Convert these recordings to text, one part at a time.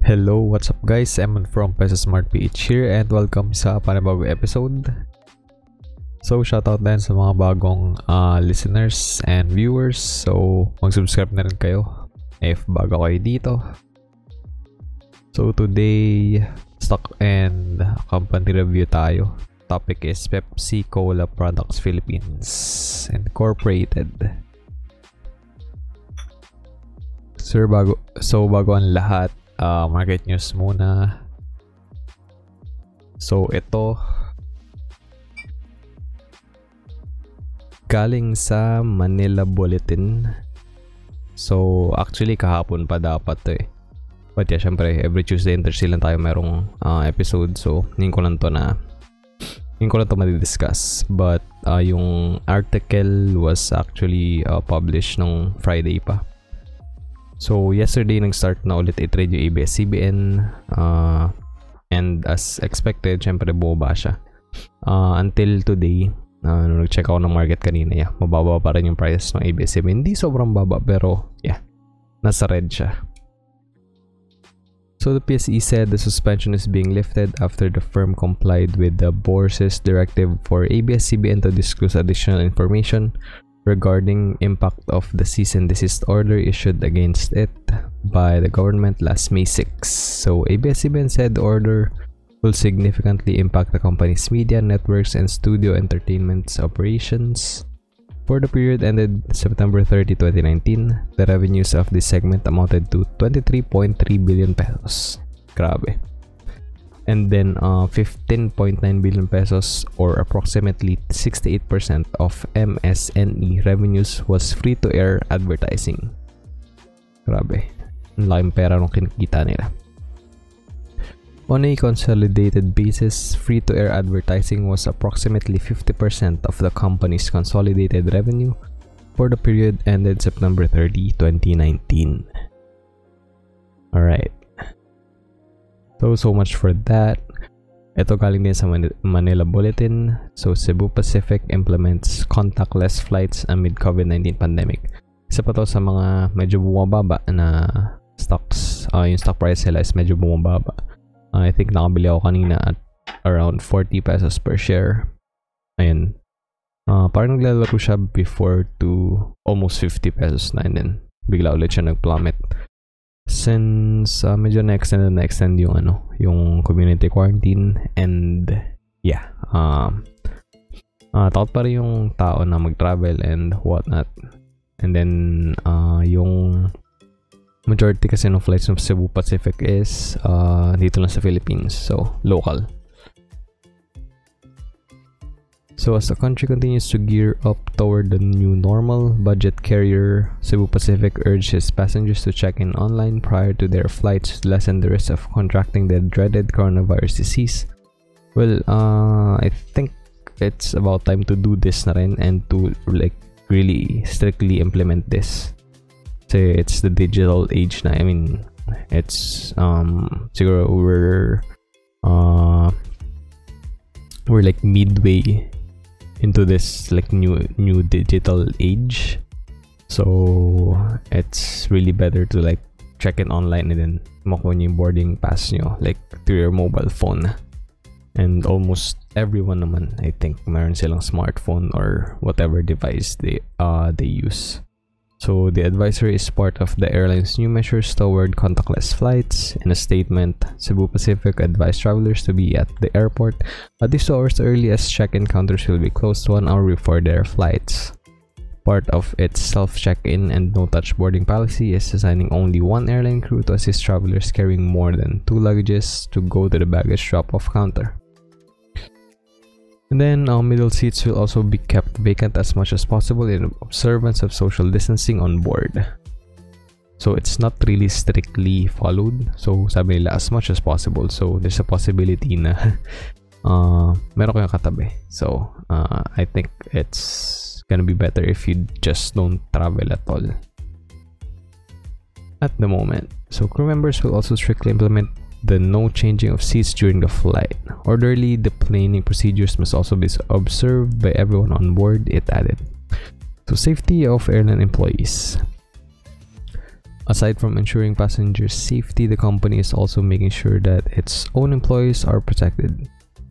Hello, what's up guys? Emon from Pesa Smart PH here and welcome sa panibagong episode. So, shoutout din sa mga bagong uh, listeners and viewers. So, mag-subscribe na rin kayo if bago kayo dito. So, today, stock and company review tayo. Topic is Pepsi Cola Products Philippines Incorporated. Sir, bago, so bago ang lahat, uh, market news muna. So, ito galing sa Manila Bulletin. So, actually, kahapon pa dapat to eh. But yeah, syempre, every Tuesday and Thursday lang tayo merong uh, episode. So, hindi ko lang to na hindi ko lang to madidiscuss. But, uh, yung article was actually uh, published nung Friday pa. So, yesterday nag-start na ulit i-trade yung ABS-CBN uh, and as expected, syempre bumaba siya. Uh, until today, uh, nag-check ako ng market kanina, yeah, mababa pa rin yung price ng ABS-CBN. Hindi sobrang baba pero yeah, nasa red siya. So the PSE said the suspension is being lifted after the firm complied with the board's directive for ABS-CBN to disclose additional information regarding impact of the cease and desist order issued against it by the government last May 6. So ABS-CBN said the order will significantly impact the company's media networks and studio entertainment's operations. For the period ended September 30, 2019, the revenues of this segment amounted to 23.3 billion pesos. Grabe and then uh, 15.9 billion pesos or approximately 68% of MSNE revenues was free-to-air advertising. Grabe. Ang pera nung kinikita nila. On a consolidated basis, free-to-air advertising was approximately 50% of the company's consolidated revenue for the period ended September 30, 2019. Alright. So, so much for that. Ito galing din sa Manila Bulletin. So, Cebu Pacific implements contactless flights amid COVID-19 pandemic. Isa pa to sa mga medyo bumababa na stocks. Uh, yung stock price nila is medyo bumababa. Uh, I think nakabili ako kanina at around 40 pesos per share. Ayun. Uh, parang naglalaro siya before to almost 50 pesos na and then bigla ulit siya nag-plummet since uh, medyo na-extend na na-extend yung ano, yung community quarantine and yeah, um uh, takot pa rin yung tao na mag-travel and whatnot. And then uh, yung majority kasi ng flights ng Cebu Pacific is uh, dito lang sa Philippines. So, local. So as the country continues to gear up toward the new normal, budget carrier Cebu Pacific urged its passengers to check in online prior to their flights to lessen the risk of contracting the dreaded coronavirus disease. Well, uh, I think it's about time to do this na rin and to like really strictly implement this. Kasi it's the digital age na. I mean, it's um siguro we're uh we're like midway into this like new new digital age. So it's really better to like check in online and then makuha niyo yung boarding pass nyo like through your mobile phone. And almost everyone naman I think meron silang smartphone or whatever device they uh they use so the advisory is part of the airline's new measures toward contactless flights. In a statement, Cebu Pacific advised travelers to be at the airport at least two hours early as check-in counters will be closed one hour before their flights. Part of its self-check-in and no-touch boarding policy is assigning only one airline crew to assist travelers carrying more than two luggages to go to the baggage drop-off counter. Then our middle seats will also be kept vacant as much as possible in observance of social distancing on board. So it's not really strictly followed. So sabi nila as much as possible. So there's a possibility na uh, meron kayong katabi. So uh, I think it's gonna be better if you just don't travel at all. At the moment. So crew members will also strictly implement the no changing of seats during the flight. Orderly deplaning procedures must also be observed by everyone on board, it added. To safety of airline employees. Aside from ensuring passengers' safety, the company is also making sure that its own employees are protected.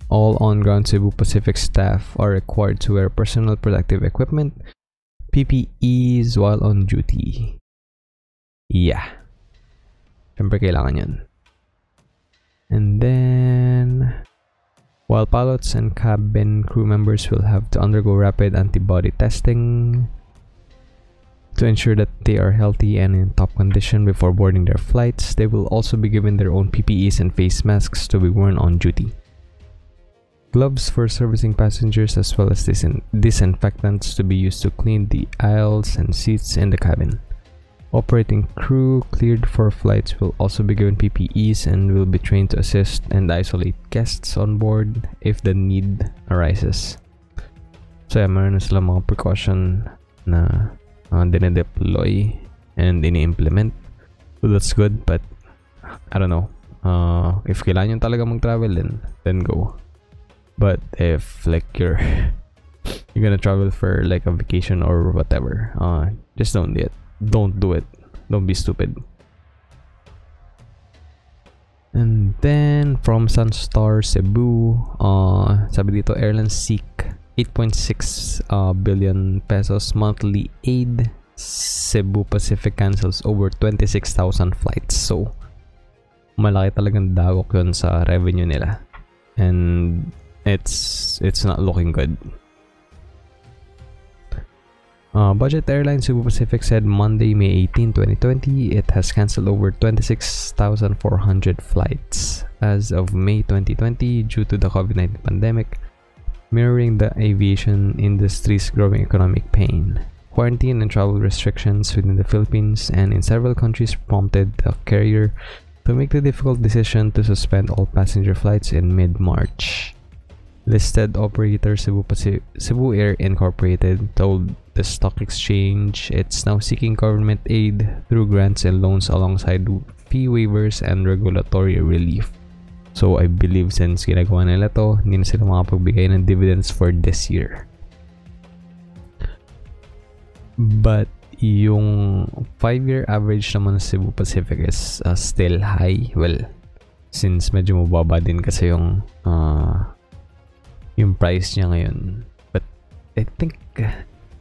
All on ground Cebu Pacific staff are required to wear personal protective equipment, PPEs while on duty. Yeah. Siyempre kailangan yun. And then, while pilots and cabin crew members will have to undergo rapid antibody testing to ensure that they are healthy and in top condition before boarding their flights, they will also be given their own PPEs and face masks to be worn on duty. Gloves for servicing passengers as well as disin- disinfectants to be used to clean the aisles and seats in the cabin. Operating crew cleared for flights will also be given PPEs and will be trained to assist and isolate guests on board if the need arises. So yeah, meron na sila mga precaution na uh, dinedeploy and ini-implement. So that's good, but I don't know. Uh, if kailangan nyo talaga mag-travel, then, then go. But if like you're you're gonna travel for like a vacation or whatever, uh, just don't do it. Don't do it. Don't be stupid. And then from Sunstar Cebu, uh, sabi dito airlines seek 8.6 uh, billion pesos monthly aid. Cebu Pacific cancels over 26,000 flights. So, malaki talagang dagok yun sa revenue nila. And it's it's not looking good. Uh, Budget Airlines Cebu Pacific said Monday, May 18, 2020, it has canceled over 26,400 flights as of May 2020 due to the COVID 19 pandemic, mirroring the aviation industry's growing economic pain. Quarantine and travel restrictions within the Philippines and in several countries prompted the carrier to make the difficult decision to suspend all passenger flights in mid March. Listed operator Cebu, Cebu Air Incorporated told the stock exchange it's now seeking government aid through grants and loans alongside fee waivers and regulatory relief. So I believe since ginagawa nila to, hindi na sila makapagbigay ng dividends for this year. But yung 5-year average naman ng Cebu Pacific is uh, still high. Well, since medyo mababa din kasi yung uh, yung price niya ngayon. But I think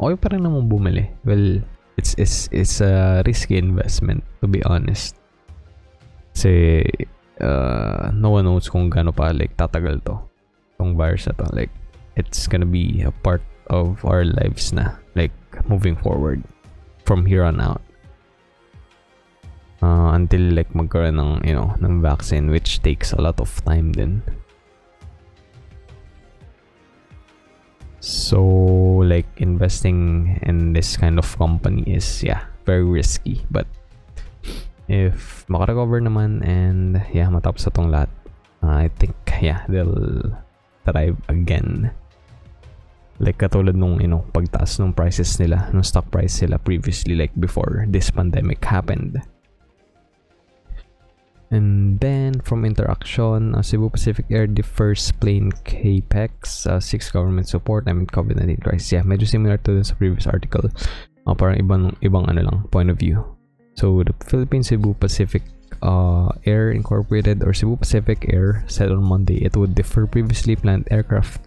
okay pa rin naman bumili. Well, it's it's it's a risky investment to be honest. Kasi uh, no one knows kung gaano pa like tatagal to. Tong virus na to. Like it's gonna be a part of our lives na. Like moving forward from here on out. Uh, until like magkaroon ng you know ng vaccine which takes a lot of time din. So, like investing in this kind of company is yeah, very risky. But if makarecover naman and yeah, matapos sa tong lahat, uh, I think yeah, they'll thrive again. Like katulad nung you know, pagtaas ng prices nila, ng stock price sila previously like before this pandemic happened. And then from interaction, uh, Cebu Pacific Air defers plane capex, uh, six government support, I mean COVID-19 crisis. Yeah, medyo similar to the previous article. Uh, parang ibang, ibang ano lang, point of view. So the Philippine Cebu Pacific uh, Air Incorporated or Cebu Pacific Air said on Monday it would defer previously planned aircraft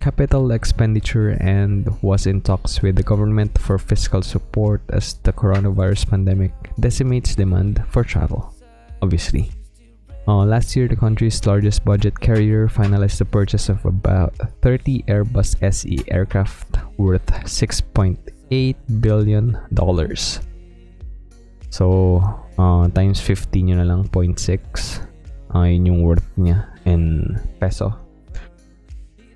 capital expenditure and was in talks with the government for fiscal support as the coronavirus pandemic decimates demand for travel obviously. Uh, last year, the country's largest budget carrier finalized the purchase of about 30 Airbus SE aircraft worth 6.8 billion dollars. So, uh, times 50 nyo na lang, 0.6. Uh, yun yung worth niya in peso.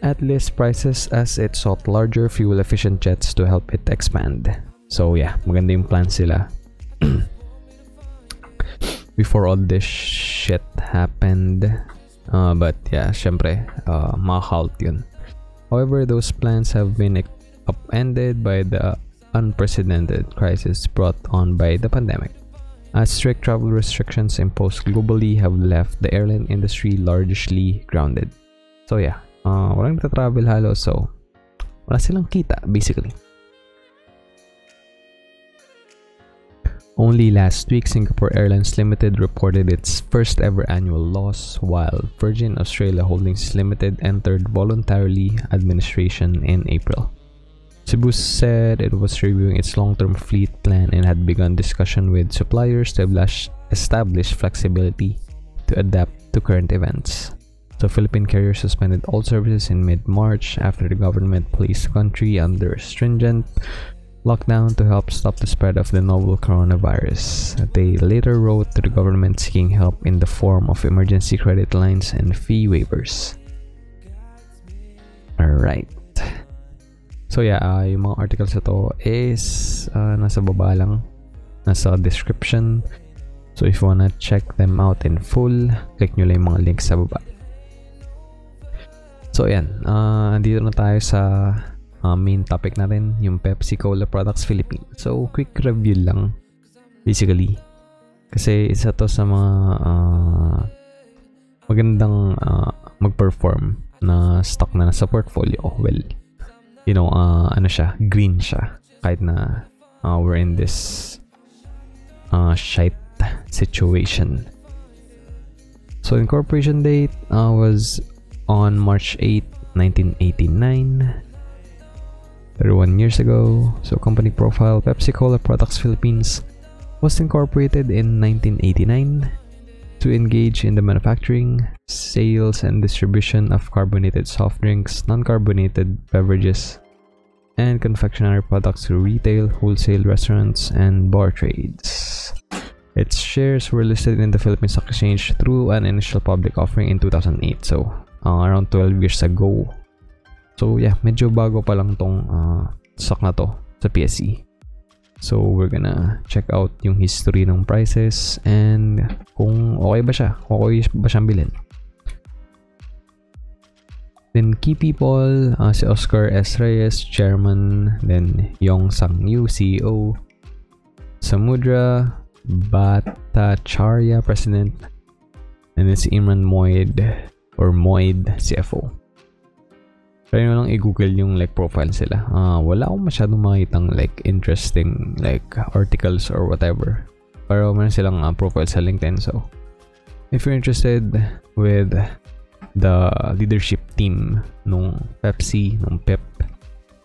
At list prices as it sought larger fuel-efficient jets to help it expand. So yeah, maganda yung plan sila. before all this shit happened. Uh, but yeah, syempre, uh, ma-halt yun. However, those plans have been upended by the unprecedented crisis brought on by the pandemic. As strict travel restrictions imposed globally have left the airline industry largely grounded. So yeah, uh, walang travel halo so wala silang kita basically. Only last week, Singapore Airlines Limited reported its first ever annual loss, while Virgin Australia Holdings Limited entered voluntarily administration in April. Cebu said it was reviewing its long term fleet plan and had begun discussion with suppliers to establish flexibility to adapt to current events. The Philippine carrier suspended all services in mid March after the government placed the country under stringent lockdown to help stop the spread of the novel coronavirus. They later wrote to the government seeking help in the form of emergency credit lines and fee waivers. Alright. So yeah, uh, yung mga articles ito is uh, nasa baba lang. Nasa description. So if you wanna check them out in full, click nyo lang yung mga links sa baba. So ayan, uh, dito na tayo sa uh, main topic natin, yung Pepsi Cola Products Philippines. So quick review lang, basically. Kasi isa to sa mga uh, magandang uh, mag-perform na stock na nasa portfolio. Well, you know, uh, ano siya, green siya. Kahit na uh, we're in this uh, shite situation. So incorporation date uh, was on March 8, 1989. 31 years ago. So company profile Pepsi Cola Products Philippines was incorporated in 1989 to engage in the manufacturing, sales, and distribution of carbonated soft drinks, non carbonated beverages, and confectionery products to retail, wholesale restaurants, and bar trades. Its shares were listed in the Philippine Stock Exchange through an initial public offering in 2008, so uh, around 12 years ago. So yeah, medyo bago pa lang tong uh, stock na to sa PSE. So, we're gonna check out yung history ng prices and kung okay ba siya, okay ba siyang bilhin. Then, key people, uh, si Oscar S. Reyes, chairman. Then, Yong Sang Yu, CEO. Samudra Bhattacharya, president. And then si Imran Moid, or Moid, CFO. Try nyo lang i-google yung like profile sila. Uh, wala akong masyadong makitang like interesting like articles or whatever. Pero meron silang uh, profile sa LinkedIn. So, if you're interested with the leadership team nung Pepsi, nung Pep,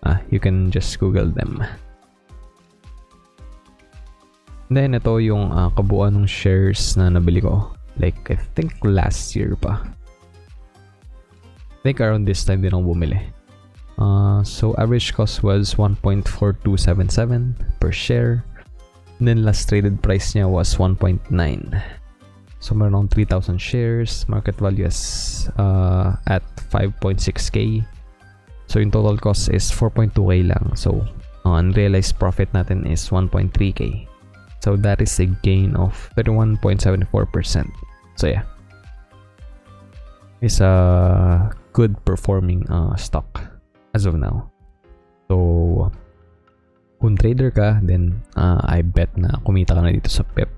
uh, you can just Google them. Then, ito yung uh, kabuuan ng shares na nabili ko. Like, I think last year pa. Think around this time din ako bumili. Uh, so average cost was 1.4277 per share. And then last traded price niya was 1.9. So meron 3,000 shares. Market value is uh, at 5.6k. So in total cost is 4.2k lang. So uh, unrealized profit natin is 1.3k. So that is a gain of 31.74%. So yeah. It's a good performing uh, stock as of now. So, kung trader ka, then uh, I bet na kumita ka na dito sa PEP.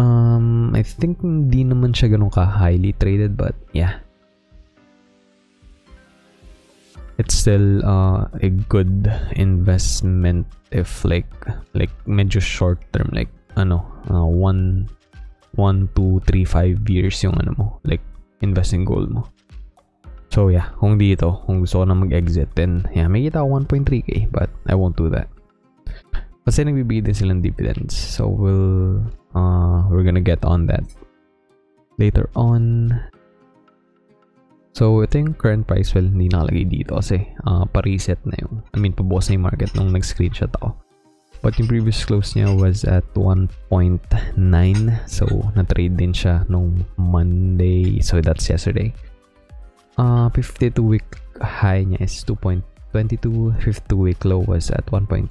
Um, I think hindi naman siya ganun ka highly traded but yeah. It's still uh, a good investment if like like medyo short term like ano uh, one one two three five years yung ano mo like investing goal mo. So yeah, kung dito, kung gusto ko na mag-exit, then yeah, may kita ako 1.3k, but I won't do that. Kasi nagbibigay din silang dividends. So we'll, uh, we're gonna get on that later on. So ito yung current price, well, hindi nakalagay dito kasi uh, pa-reset na yung, I mean, pabukas na yung market nung nag-screenshot ako. But yung previous close niya was at 1.9. So, na-trade din siya nung Monday. So, that's yesterday. Uh, 52 week high niya is 2.22. 52 week low was at 1.2.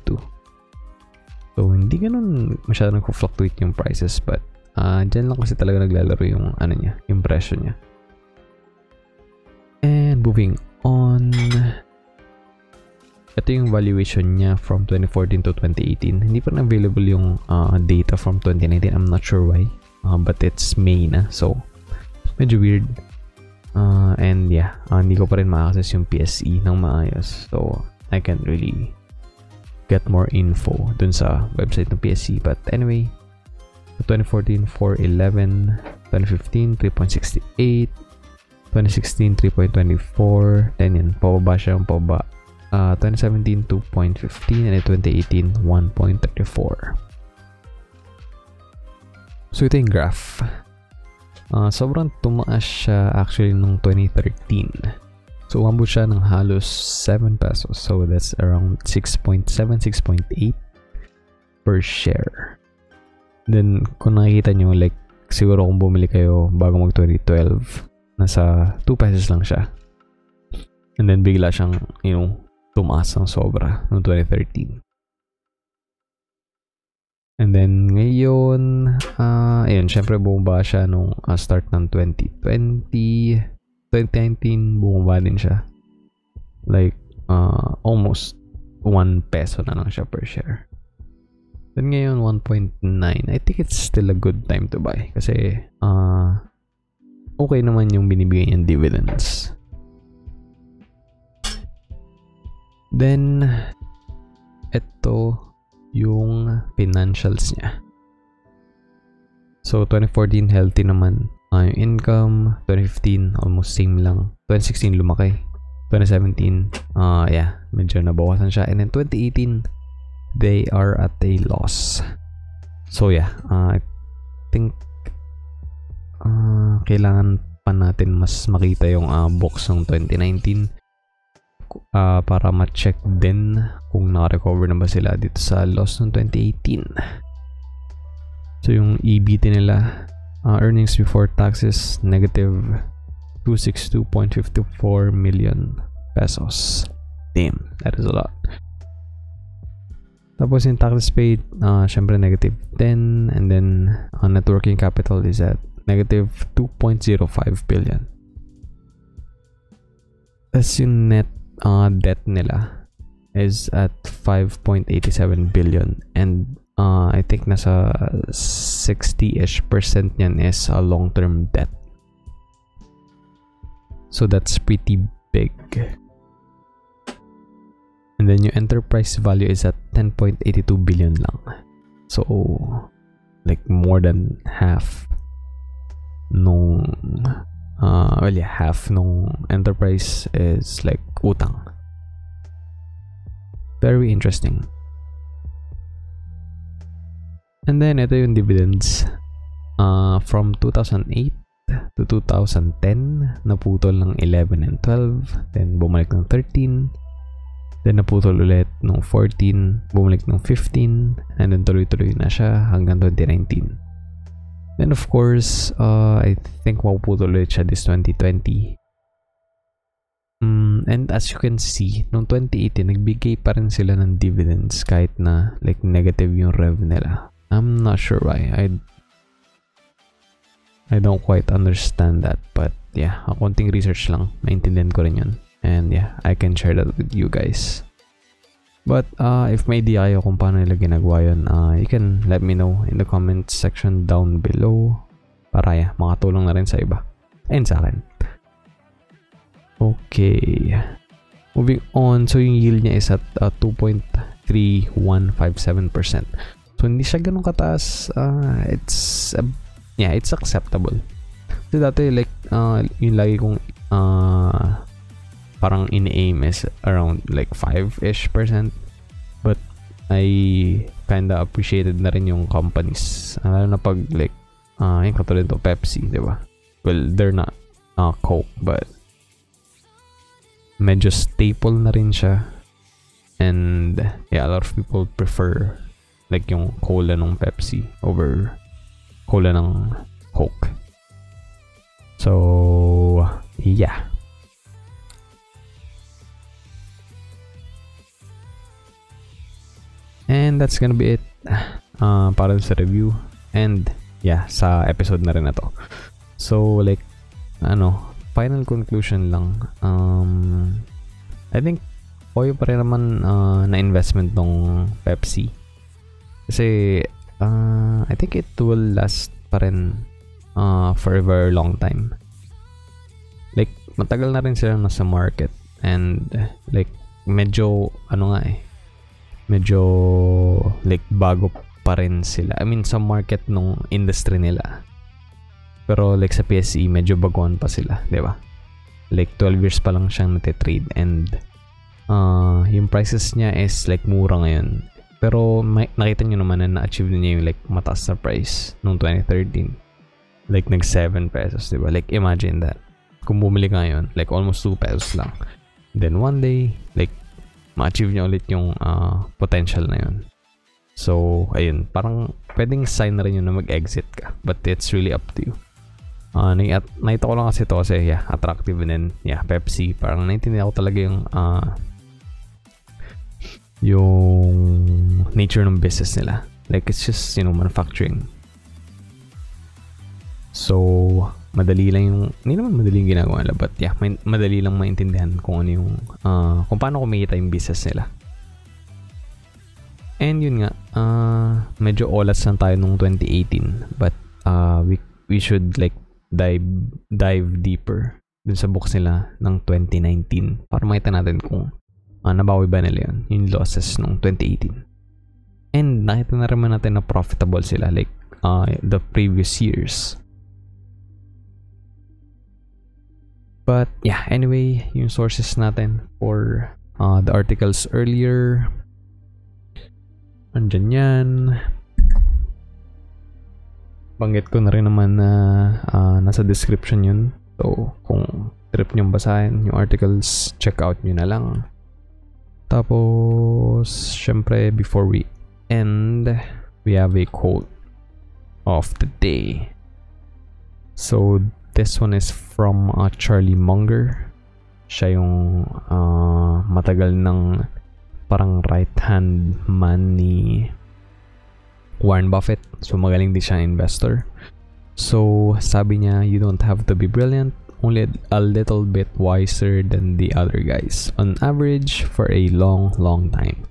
So, hindi ganun masyado nag-fluctuate yung prices. But, uh, dyan lang kasi talaga naglalaro yung, ano niya, yung presyo niya. And moving on ito yung valuation niya from 2014 to 2018. Hindi pa na available yung uh, data from 2019. I'm not sure why. Uh, but it's May na. So, medyo weird. Uh, and yeah, uh, hindi ko pa rin ma-access yung PSE ng maayos. So, I can't really get more info dun sa website ng PSC. But anyway, 2014, 411, 2015, 3.68, 2016, 3.24, then yan, pababa siya ang pababa. Uh, 2017, 2.15, and 2018, 1.34. So ito yung graph. Uh, sobrang tumaas siya actually nung 2013. So umabot siya ng halos 7 pesos. So that's around 6.7, 6.8 per share. Then kung nakikita nyo, like siguro kung bumili kayo bago mag 2012, nasa 2 pesos lang siya. And then bigla siyang, you know, tumaas ng sobra noong 2013. And then, ngayon, uh, ayun, syempre bumaba siya nung uh, start ng 2020. 2019, bumaba din siya. Like, uh, almost 1 peso na lang siya per share. Then ngayon, 1.9. I think it's still a good time to buy. Kasi, uh, okay naman yung binibigay niyang dividends. Then, ito, yung financials niya. So, 2014 healthy naman. Uh, yung income, 2015 almost same lang. 2016 lumaki. 2017, uh, yeah, medyo nabawasan siya. And then 2018, they are at a loss. So yeah, uh, I think uh, kailangan pa natin mas makita yung uh, box ng 2019 uh, para ma-check din kung na-recover na ba sila dito sa loss ng 2018. So yung EBT nila, uh, earnings before taxes, negative 262.54 million pesos. Damn, that is a lot. Tapos yung taxes paid, uh, syempre negative 10 and then uh, net working capital is at negative 2.05 billion. That's yung net uh, debt nila is at 5.87 billion and uh, I think nasa 60-ish percent niyan is a long-term debt. So that's pretty big. And then yung enterprise value is at 10.82 billion lang. So like more than half nung uh, well yeah, half nung enterprise is like utang. Very interesting. And then ito yung dividends. Uh, from 2008 to 2010, naputol ng 11 and 12. Then bumalik ng 13. Then naputol ulit ng 14, bumalik ng 15, and then tuloy-tuloy na siya hanggang 2019. Then of course, uh, I think mapuputol ulit siya this 2020. Mm, and as you can see, noong 2018, nagbigay pa rin sila ng dividends kahit na like negative yung rev nila. I'm not sure why. I I don't quite understand that. But yeah, a konting research lang. Maintindihan ko rin yun. And yeah, I can share that with you guys. But uh, if may di kayo kung paano nila ginagawa yun, uh, you can let me know in the comment section down below para yeah, makatulong na rin sa iba. And sa akin. Okay. Moving on. So, yung yield niya is at uh, 2.3157%. So, hindi siya ganun kataas. Uh, it's, uh, yeah, it's acceptable. So, dati, like, uh, yung lagi kong uh, parang in-aim is around like 5-ish percent. But I kinda appreciated na rin yung companies. Lalo na pag like, uh, yung katulad to Pepsi, di ba? Well, they're not uh, Coke, but medyo staple na rin siya. And yeah, a lot of people prefer like yung cola ng Pepsi over cola ng Coke. So, yeah. And that's gonna be it uh, para sa review. And yeah, sa episode na rin na to. So like, ano, final conclusion lang. Um, I think oyo pa rin naman uh, na investment ng Pepsi. Kasi uh, I think it will last pa rin uh, for a very long time. Like, matagal na rin sila nasa market. And like, medyo, ano nga eh, medyo like bago pa rin sila. I mean, sa market nung industry nila. Pero like sa PSE, medyo baguhan pa sila, di ba? Like 12 years pa lang siyang natitrade and uh, yung prices niya is like mura ngayon. Pero may, nakita nyo naman na na-achieve niya yung like mataas na price nung 2013. Like nag 7 pesos, di ba? Like imagine that. Kung bumili ka ngayon, like almost 2 pesos lang. Then one day, like ma-achieve niya ulit yung uh, potential na yun. So, ayun, parang pwedeng sign na rin yun na mag-exit ka. But it's really up to you. Uh, nai- nakita ko lang kasi to kasi yeah, attractive din. Yeah, Pepsi. Parang naintindihan ko talaga yung uh, yung nature ng business nila. Like, it's just, you know, manufacturing. So, madali lang yung, hindi naman madali yung ginagawa nila, but yeah, may, madali lang maintindihan kung ano yung, uh, kung paano kumita yung business nila. And yun nga, uh, medyo olas lang tayo nung 2018, but uh, we, we should like dive, dive deeper dun sa books nila ng 2019 para makita natin kung uh, nabawi ba nila yun, yung losses nung 2018. And nakita na rin natin na profitable sila like uh, the previous years. But yeah, anyway, yung sources natin for uh, the articles earlier. Andyan yan. Banggit ko na rin naman na uh, nasa description yun. So, kung trip nyo basahin yung articles, check out nyo na lang. Tapos, syempre, before we end, we have a quote of the day. So, this one is from uh, Charlie Munger. Siya yung uh, matagal ng parang right hand man ni Warren Buffett. So, magaling din siya investor. So, sabi niya, you don't have to be brilliant only a little bit wiser than the other guys. On average for a long long time.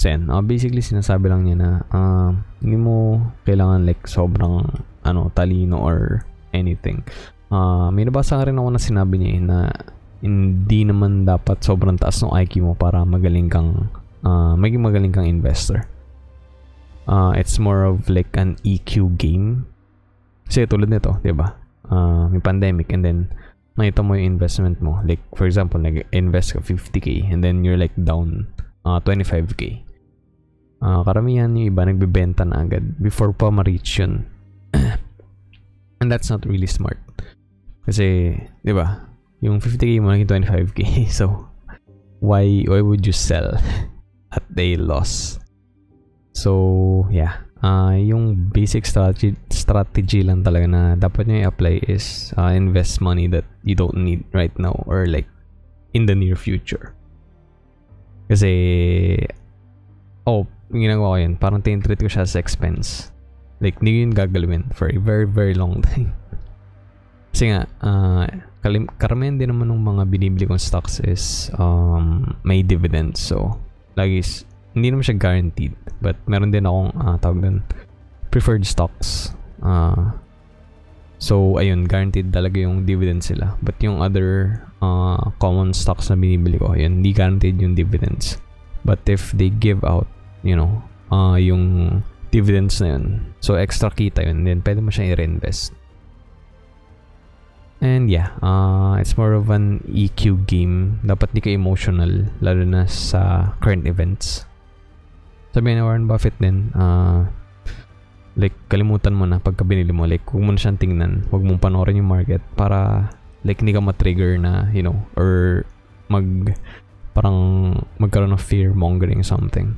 So uh, basically sinasabi lang niya na uh, hindi mo kailangan like sobrang ano talino or anything. Uh, may nabasa rin ako na sinabi niya eh, na hindi naman dapat sobrang taas ng IQ mo para magaling kang uh, maging magaling kang investor uh, it's more of like an EQ game kasi tulad nito, 'di ba? Uh, may pandemic and then nakita mo yung investment mo. Like, for example, nag-invest ka 50k and then you're like down uh, 25k. Uh, karamihan yung iba nagbebenta na agad before pa ma-reach yun. and that's not really smart. Kasi, di ba, yung 50k mo naging 25k. So, why why would you sell at a loss? So, yeah uh, yung basic strategy strategy lang talaga na dapat nyo i-apply is uh, invest money that you don't need right now or like in the near future. Kasi oh, ginagawa ko yun. Parang tinitreat ko siya as expense. Like, hindi yun gagalawin for a very, very long time. Kasi nga, uh, kalim- karamihan din naman ng mga binibili kong stocks is um, may dividends. So, lagi hindi naman siya guaranteed. But meron din akong uh, tawag doon preferred stocks. Uh, so, ayun, guaranteed talaga yung dividend sila. But yung other uh, common stocks na binibili ko, yun, hindi guaranteed yung dividends. But if they give out, you know, uh, yung dividends na yun, so extra kita yun, then pwede mo siya i-reinvest. And yeah, uh, it's more of an EQ game. Dapat di ka emotional, lalo na sa current events sabi ni Warren Buffett din, uh, like, kalimutan mo na pagka binili mo, like, huwag mo na siyang tingnan, huwag mong panoorin yung market para, like, hindi ka matrigger na, you know, or mag, parang, magkaroon ng fear mongering something.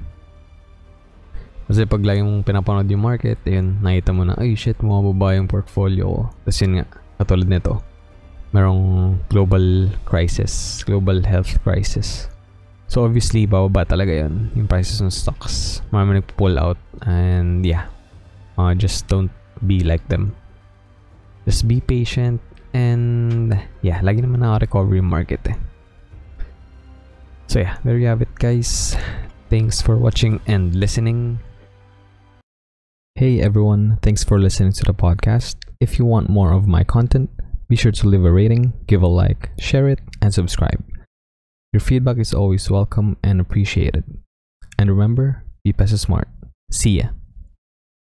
Kasi pag lagi mong pinapanood yung market, ayun, nakita mo na, ay shit, bumababa yung portfolio ko. Tapos yun nga, katulad nito, merong global crisis, global health crisis. So obviously, bababa talaga yun. Yung prices ng stocks. Marami nag-pull out. And yeah. Uh, just don't be like them. Just be patient. And yeah, lagi naman na recovery market eh. So yeah, there you have it guys. Thanks for watching and listening. Hey everyone, thanks for listening to the podcast. If you want more of my content, be sure to leave a rating, give a like, share it, and subscribe. Your feedback is always welcome and appreciated. And remember, be Pesa Smart. See ya.